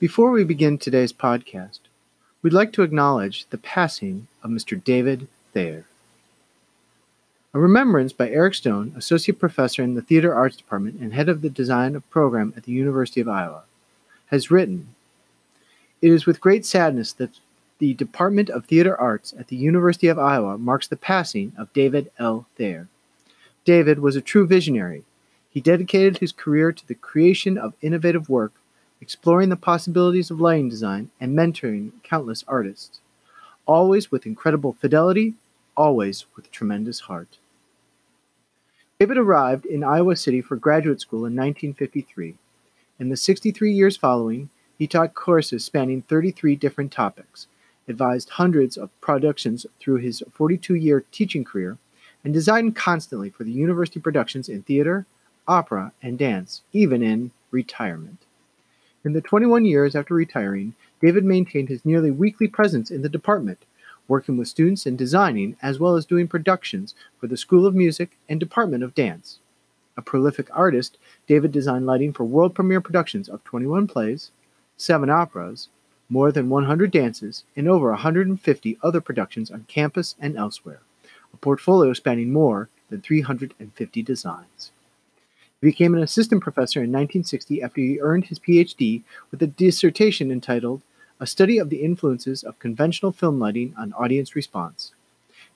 Before we begin today's podcast, we'd like to acknowledge the passing of Mr. David Thayer. A remembrance by Eric Stone, Associate Professor in the Theater Arts Department and Head of the Design Program at the University of Iowa, has written It is with great sadness that the Department of Theater Arts at the University of Iowa marks the passing of David L. Thayer. David was a true visionary. He dedicated his career to the creation of innovative work exploring the possibilities of lighting design, and mentoring countless artists. Always with incredible fidelity, always with tremendous heart. David arrived in Iowa City for graduate school in 1953. In the 63 years following, he taught courses spanning 33 different topics, advised hundreds of productions through his 42 year teaching career, and designed constantly for the university productions in theater, opera, and dance, even in retirement. In the 21 years after retiring, David maintained his nearly weekly presence in the department, working with students in designing, as well as doing productions for the School of Music and Department of Dance. A prolific artist, David designed lighting for world premiere productions of 21 plays, 7 operas, more than 100 dances, and over 150 other productions on campus and elsewhere, a portfolio spanning more than 350 designs. He became an assistant professor in 1960 after he earned his PhD with a dissertation entitled A Study of the Influences of Conventional Film Lighting on Audience Response.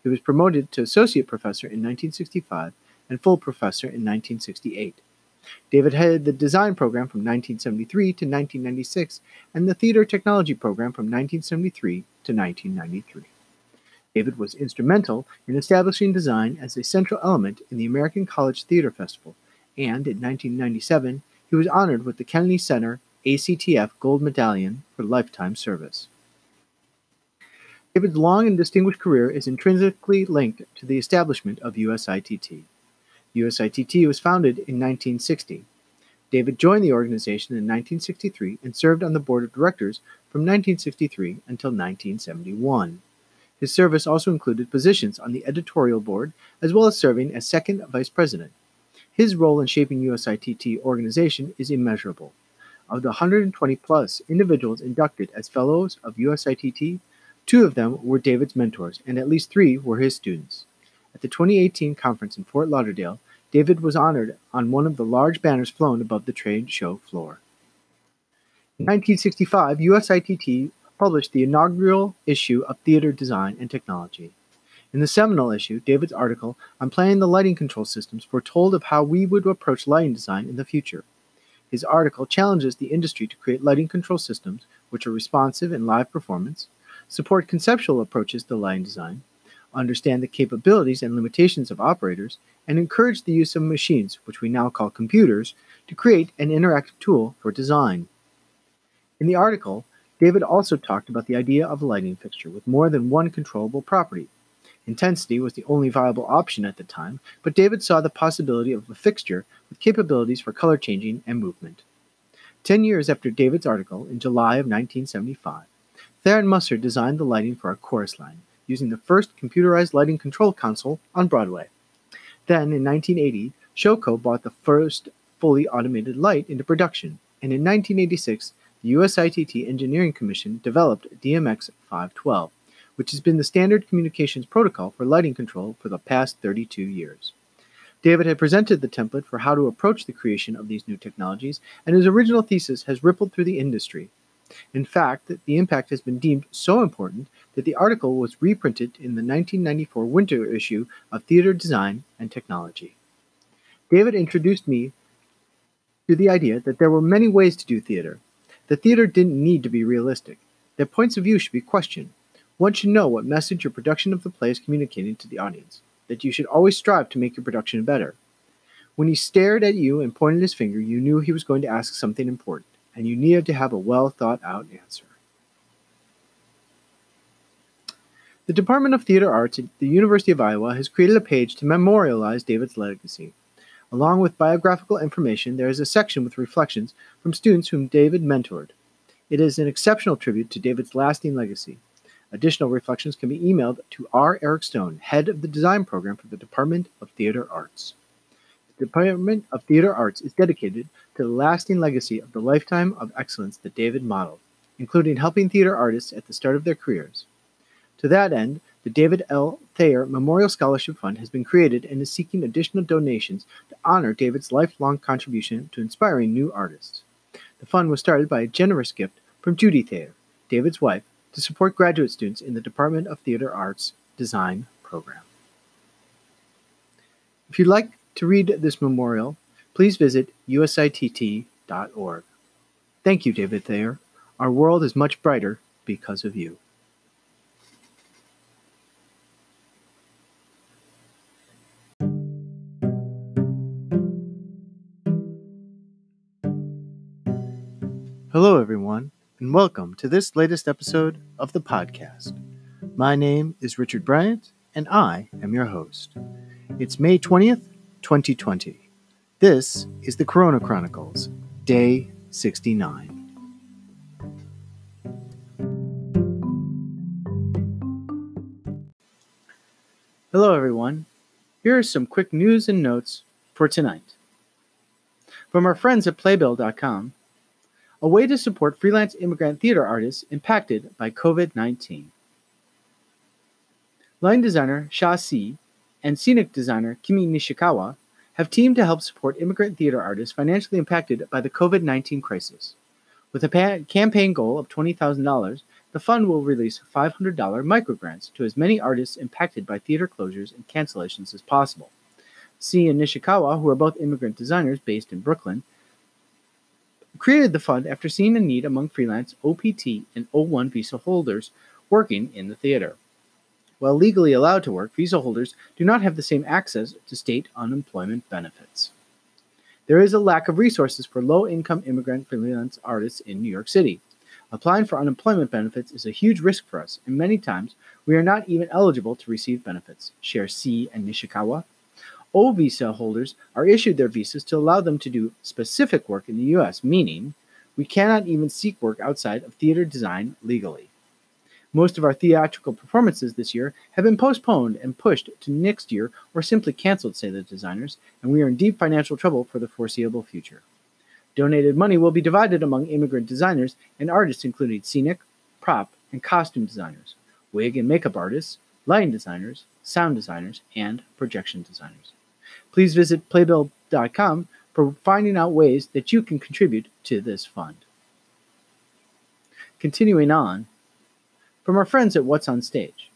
He was promoted to associate professor in 1965 and full professor in 1968. David headed the design program from 1973 to 1996 and the theater technology program from 1973 to 1993. David was instrumental in establishing design as a central element in the American College Theater Festival and in 1997 he was honored with the Kennedy Center ACTF Gold Medallion for lifetime service. David's long and distinguished career is intrinsically linked to the establishment of USITT. USITT was founded in 1960. David joined the organization in 1963 and served on the board of directors from 1963 until 1971. His service also included positions on the editorial board as well as serving as second vice president. His role in shaping USITT organization is immeasurable. Of the 120 plus individuals inducted as fellows of USITT, two of them were David's mentors, and at least three were his students. At the 2018 conference in Fort Lauderdale, David was honored on one of the large banners flown above the trade show floor. In 1965, USITT published the inaugural issue of Theater Design and Technology. In the seminal issue, David's article on planning the lighting control systems foretold of how we would approach lighting design in the future. His article challenges the industry to create lighting control systems which are responsive in live performance, support conceptual approaches to lighting design, understand the capabilities and limitations of operators, and encourage the use of machines, which we now call computers, to create an interactive tool for design. In the article, David also talked about the idea of a lighting fixture with more than one controllable property, Intensity was the only viable option at the time, but David saw the possibility of a fixture with capabilities for color changing and movement. Ten years after David's article, in July of 1975, Tharon Musser designed the lighting for a chorus line, using the first computerized lighting control console on Broadway. Then, in 1980, Showco bought the first fully automated light into production, and in 1986, the USITT Engineering Commission developed DMX 512, which has been the standard communications protocol for lighting control for the past 32 years. David had presented the template for how to approach the creation of these new technologies, and his original thesis has rippled through the industry. In fact, the impact has been deemed so important that the article was reprinted in the 1994 winter issue of Theater Design and Technology. David introduced me to the idea that there were many ways to do theater. The theater didn't need to be realistic, that points of view should be questioned, one should know what message your production of the play is communicating to the audience, that you should always strive to make your production better. When he stared at you and pointed his finger, you knew he was going to ask something important, and you needed to have a well thought out answer. The Department of Theater Arts at the University of Iowa has created a page to memorialize David's legacy. Along with biographical information, there is a section with reflections from students whom David mentored. It is an exceptional tribute to David's lasting legacy. Additional reflections can be emailed to R. Eric Stone, head of the design program for the Department of Theater Arts. The Department of Theater Arts is dedicated to the lasting legacy of the lifetime of excellence that David modeled, including helping theater artists at the start of their careers. To that end, the David L. Thayer Memorial Scholarship Fund has been created and is seeking additional donations to honor David's lifelong contribution to inspiring new artists. The fund was started by a generous gift from Judy Thayer, David's wife, to support graduate students in the Department of Theater Arts Design program. If you'd like to read this memorial, please visit usitt.org. Thank you, David Thayer. Our world is much brighter because of you. Hello, everyone, and welcome to this latest episode of the podcast. My name is Richard Bryant, and I am your host. It's May 20th, 2020. This is the Corona Chronicles, Day 69. Hello, everyone. Here are some quick news and notes for tonight. From our friends at Playbill.com, a way to support freelance immigrant theater artists impacted by COVID 19. Line designer Cha See and scenic designer Kimie Nishikawa have teamed to help support immigrant theater artists financially impacted by the COVID 19 crisis. With a pa- campaign goal of $20,000, the fund will release $500 microgrants to as many artists impacted by theater closures and cancellations as possible. Si and Nishikawa, who are both immigrant designers based in Brooklyn, created the fund after seeing a need among freelance OPT and O1 visa holders working in the theater. While legally allowed to work, visa holders do not have the same access to state unemployment benefits. There is a lack of resources for low income immigrant freelance artists in New York City. Applying for unemployment benefits is a huge risk for us, and many times we are not even eligible to receive benefits, share See and Nishikawa. O visa holders are issued their visas to allow them to do specific work in the U.S., meaning we cannot even seek work outside of theater design legally. Most of our theatrical performances this year have been postponed and pushed to next year or simply canceled, say the designers, and we are in deep financial trouble for the foreseeable future. Donated money will be divided among immigrant designers and artists, including scenic, prop, and costume designers, wig and makeup artists, lighting designers, sound designers, and projection designers. Please visit playbill.com for finding out ways that you can contribute to this fund. Continuing on, from our friends at What's on Stage.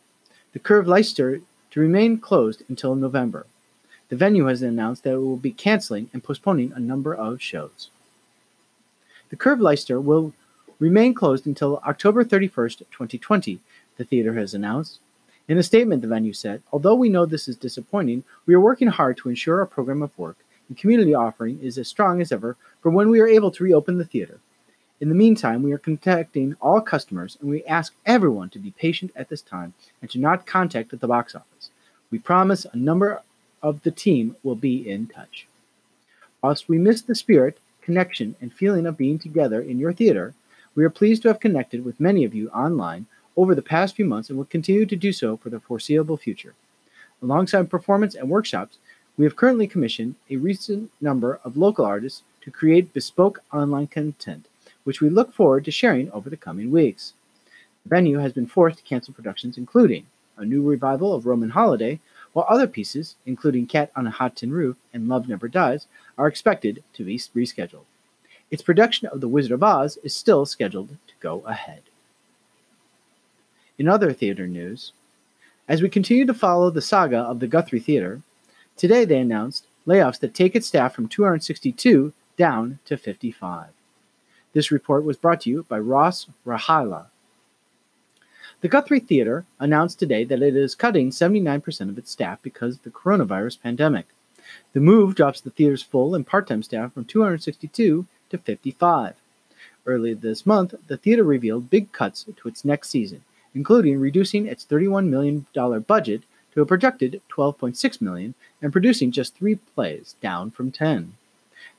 The Curve Leicester to remain closed until November. The venue has announced that it will be canceling and postponing a number of shows. The Curve Leicester will remain closed until October 31st, 2020, the theater has announced. In a statement, the venue said, Although we know this is disappointing, we are working hard to ensure our program of work and community offering is as strong as ever for when we are able to reopen the theater. In the meantime, we are contacting all customers and we ask everyone to be patient at this time and to not contact at the box office. We promise a number of the team will be in touch. Whilst we miss the spirit, connection, and feeling of being together in your theater, we are pleased to have connected with many of you online over the past few months and will continue to do so for the foreseeable future. Alongside performance and workshops, we have currently commissioned a recent number of local artists to create bespoke online content which we look forward to sharing over the coming weeks. The venue has been forced to cancel productions including a new revival of Roman Holiday, while other pieces, including Cat on a Hot Tin Roof and Love Never Dies, are expected to be rescheduled. Its production of The Wizard of Oz is still scheduled to go ahead. In other theater news, as we continue to follow the saga of the Guthrie Theater, today they announced layoffs that take its staff from 262 down to 55. This report was brought to you by Ross Rahala. The Guthrie Theater announced today that it is cutting 79% of its staff because of the coronavirus pandemic. The move drops the theater's full and part time staff from 262 to 55. Earlier this month, the theater revealed big cuts to its next season, including reducing its $31 million budget to a projected 12.6 million and producing just three plays, down from 10.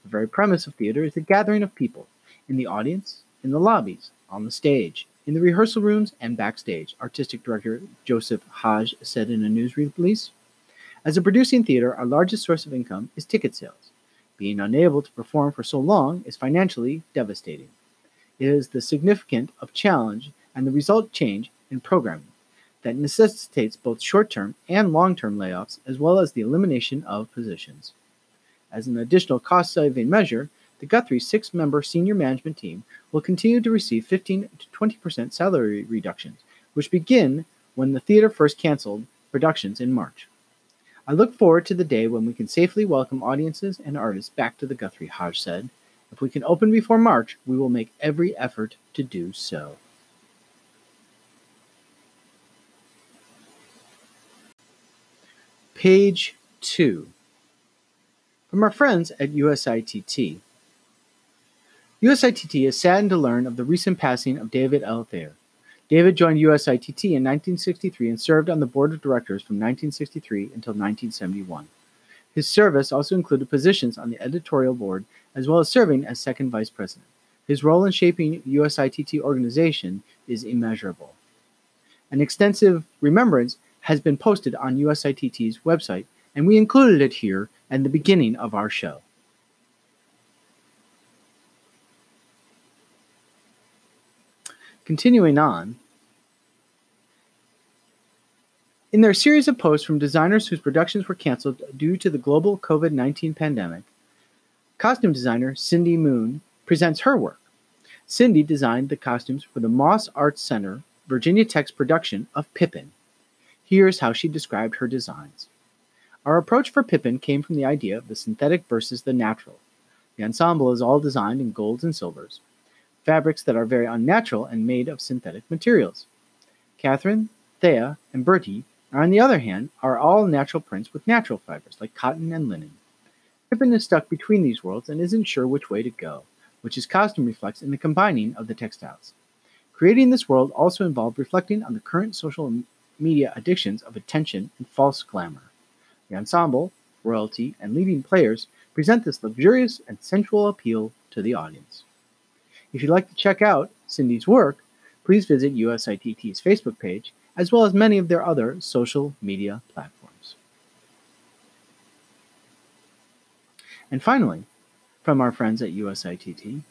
The very premise of theater is the gathering of people, in the audience, in the lobbies, on the stage, in the rehearsal rooms, and backstage, artistic director Joseph Haj said in a news release. As a producing theater, our largest source of income is ticket sales. Being unable to perform for so long is financially devastating. It is the significant of challenge and the result change in programming that necessitates both short term and long term layoffs, as well as the elimination of positions. As an additional cost saving measure, the Guthrie six member senior management team will continue to receive 15 to 20% salary reductions, which begin when the theater first canceled productions in March. I look forward to the day when we can safely welcome audiences and artists back to the Guthrie, Haj said. If we can open before March, we will make every effort to do so. Page 2. From our friends at USITT. USITT is saddened to learn of the recent passing of David L. Thayer. David joined USITT in 1963 and served on the board of directors from 1963 until 1971. His service also included positions on the editorial board as well as serving as second vice president. His role in shaping USITT organization is immeasurable. An extensive remembrance has been posted on USITT's website, and we included it here at the beginning of our show. Continuing on, in their series of posts from designers whose productions were canceled due to the global COVID 19 pandemic, costume designer Cindy Moon presents her work. Cindy designed the costumes for the Moss Arts Center Virginia Tech's production of Pippin. Here's how she described her designs. Our approach for Pippin came from the idea of the synthetic versus the natural. The ensemble is all designed in golds and silvers fabrics that are very unnatural and made of synthetic materials. Catherine, Theo, and Bertie, on the other hand, are all natural prints with natural fibers like cotton and linen. Pippin is stuck between these worlds and isn't sure which way to go, which his costume reflects in the combining of the textiles. Creating this world also involved reflecting on the current social media addictions of attention and false glamour. The ensemble, royalty, and leading players present this luxurious and sensual appeal to the audience. If you'd like to check out Cindy's work, please visit USITT's Facebook page, as well as many of their other social media platforms. And finally, from our friends at USITT,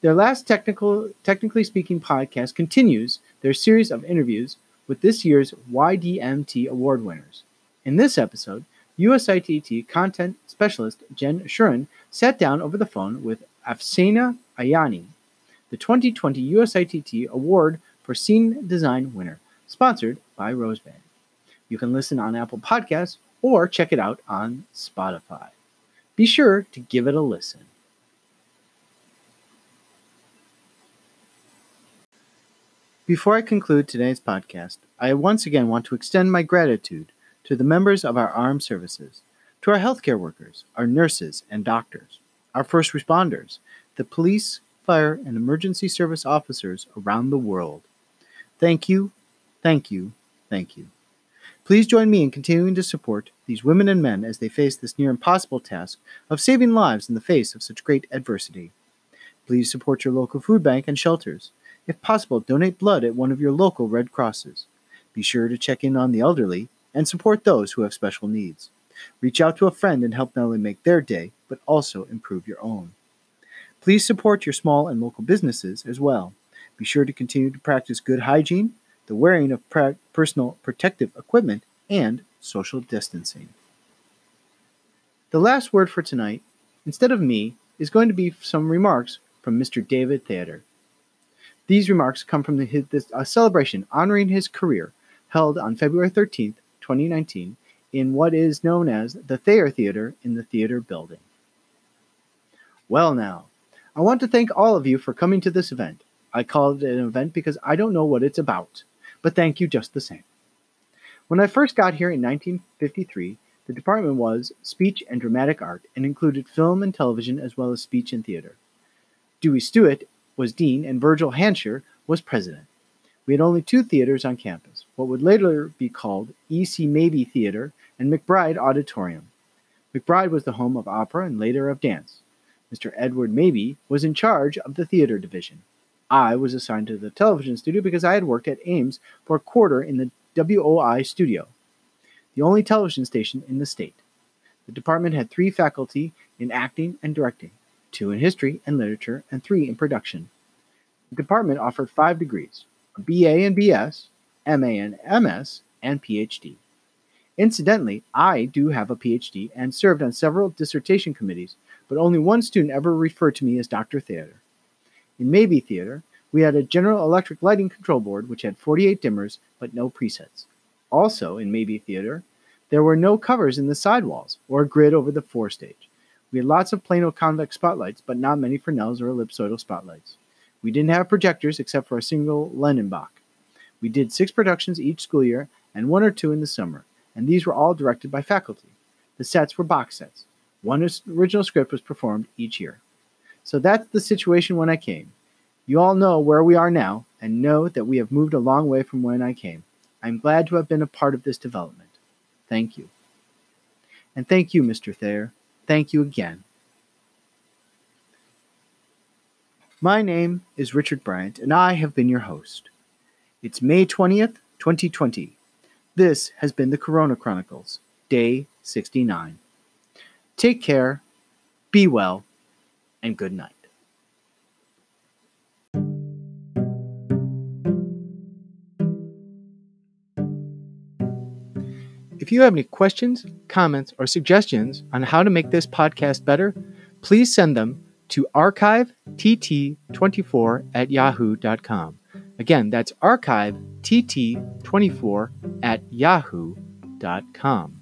their last technical, technically speaking podcast continues their series of interviews with this year's YDMT Award winners. In this episode, USITT content specialist Jen Shuren sat down over the phone with Afsana Ayani, the 2020 USITT Award for Scene Design winner, sponsored by Rose Brand. You can listen on Apple Podcasts or check it out on Spotify. Be sure to give it a listen. Before I conclude today's podcast, I once again want to extend my gratitude to the members of our armed services, to our healthcare workers, our nurses and doctors, our first responders, the police, fire, and emergency service officers around the world. Thank you, thank you, thank you. Please join me in continuing to support these women and men as they face this near impossible task of saving lives in the face of such great adversity. Please support your local food bank and shelters. If possible, donate blood at one of your local Red Crosses. Be sure to check in on the elderly and support those who have special needs. Reach out to a friend and help not only make their day, but also improve your own. Please support your small and local businesses as well. Be sure to continue to practice good hygiene, the wearing of pra- personal protective equipment, and social distancing. The last word for tonight, instead of me, is going to be some remarks from Mr. David Thayer. These remarks come from the, this, a celebration honoring his career held on February 13th, 2019, in what is known as the Thayer Theater in the Theater Building. Well, now, I want to thank all of you for coming to this event. I call it an event because I don't know what it's about, but thank you just the same. When I first got here in 1953, the department was Speech and Dramatic Art and included film and television as well as speech and theater. Dewey Stewart was dean and Virgil Hancher was president. We had only two theaters on campus, what would later be called E.C. Mabie Theater and Macbride Auditorium. Macbride was the home of opera and later of dance. Mr. Edward Mabie was in charge of the theater division. I was assigned to the television studio because I had worked at Ames for a quarter in the WOI studio. the only television station in the state. The department had three faculty in acting and directing, two in history and literature, and three in production. The department offered five degrees a BA and BS, MA and MS, and PhD. Incidentally, I do have a PhD and served on several dissertation committees, but only one student ever referred to me as Dr. Thayer. In Mabie Theater, we had a General Electric lighting control board which had 48 dimmers but no presets. Also, in Mabie Theater, there were no covers in the sidewalls or a grid over the forestage. We had lots of Plano convex spotlights, but not many Fresnels or ellipsoidal spotlights. We didn't have projectors except for a single Linnebach. We did six productions each school year and one or two in the summer and these were all directed by faculty. The sets were box sets. One original script was performed each year. So that's the situation when I came. You all know where we are now and know that we have moved a long way from when I came. I'm glad to have been a part of this development. Thank you. And thank you, Mr. Thayer. Thank you again. My name is Richard Bryant, and I have been your host. It's May 20th, 2020. This has been the Corona Chronicles, day 69. Take care, be well, and good night. If you have any questions, comments, or suggestions on how to make this podcast better, please send them to archivett24 at yahoo.com. Again, that's archivett24 at yahoo.com.